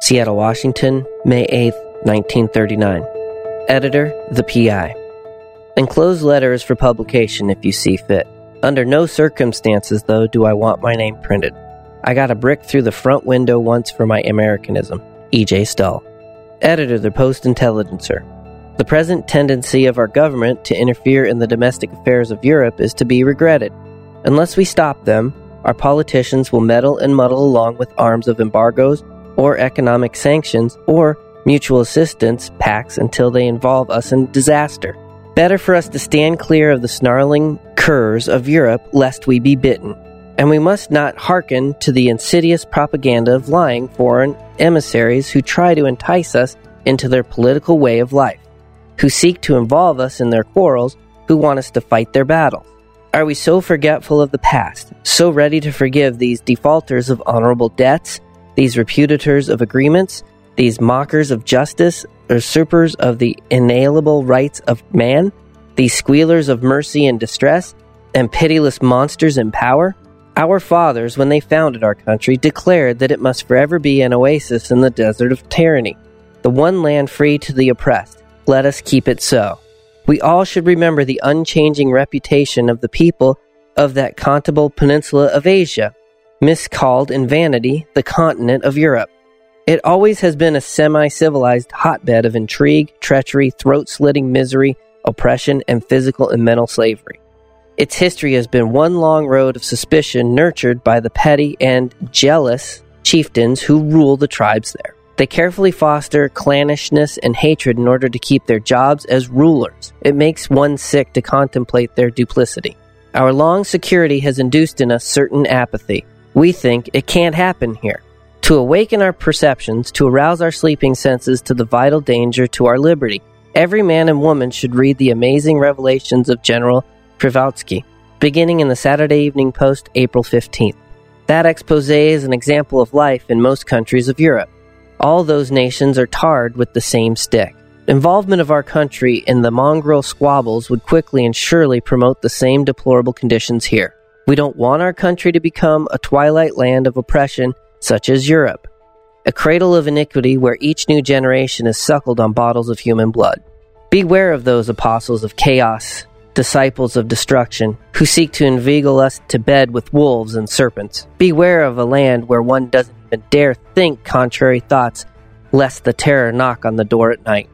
Seattle, Washington, May 8, 1939. Editor, The PI. Enclosed letter is for publication if you see fit. Under no circumstances, though, do I want my name printed. I got a brick through the front window once for my Americanism. E.J. Stull. Editor, The Post Intelligencer. The present tendency of our government to interfere in the domestic affairs of Europe is to be regretted. Unless we stop them, our politicians will meddle and muddle along with arms of embargoes or economic sanctions or mutual assistance pacts until they involve us in disaster. Better for us to stand clear of the snarling curs of Europe lest we be bitten. And we must not hearken to the insidious propaganda of lying foreign emissaries who try to entice us into their political way of life, who seek to involve us in their quarrels, who want us to fight their battles. Are we so forgetful of the past, so ready to forgive these defaulters of honorable debts, these repudiators of agreements, these mockers of justice, usurpers of the inalienable rights of man, these squealers of mercy and distress, and pitiless monsters in power? Our fathers, when they founded our country, declared that it must forever be an oasis in the desert of tyranny, the one land free to the oppressed. Let us keep it so. We all should remember the unchanging reputation of the people of that contable peninsula of Asia, miscalled in vanity the continent of Europe. It always has been a semi civilized hotbed of intrigue, treachery, throat slitting misery, oppression, and physical and mental slavery. Its history has been one long road of suspicion nurtured by the petty and jealous chieftains who rule the tribes there. They carefully foster clannishness and hatred in order to keep their jobs as rulers. It makes one sick to contemplate their duplicity. Our long security has induced in us certain apathy. We think it can't happen here. To awaken our perceptions, to arouse our sleeping senses to the vital danger to our liberty, every man and woman should read the amazing revelations of General Przewalski, beginning in the Saturday Evening Post, April 15th. That expose is an example of life in most countries of Europe. All those nations are tarred with the same stick. Involvement of our country in the mongrel squabbles would quickly and surely promote the same deplorable conditions here. We don't want our country to become a twilight land of oppression such as Europe, a cradle of iniquity where each new generation is suckled on bottles of human blood. Beware of those apostles of chaos, disciples of destruction, who seek to inveigle us to bed with wolves and serpents. Beware of a land where one doesn't even dare think contrary thoughts, lest the terror knock on the door at night.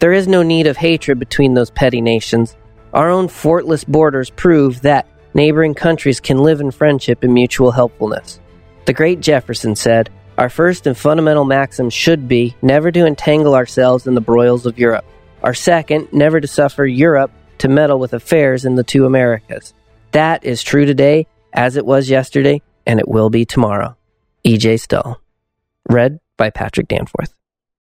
There is no need of hatred between those petty nations. Our own fortless borders prove that neighboring countries can live in friendship and mutual helpfulness. The great Jefferson said, Our first and fundamental maxim should be never to entangle ourselves in the broils of Europe. Our second, never to suffer Europe to meddle with affairs in the two Americas. That is true today, as it was yesterday, and it will be tomorrow. E.J. Stull. Read by Patrick Danforth.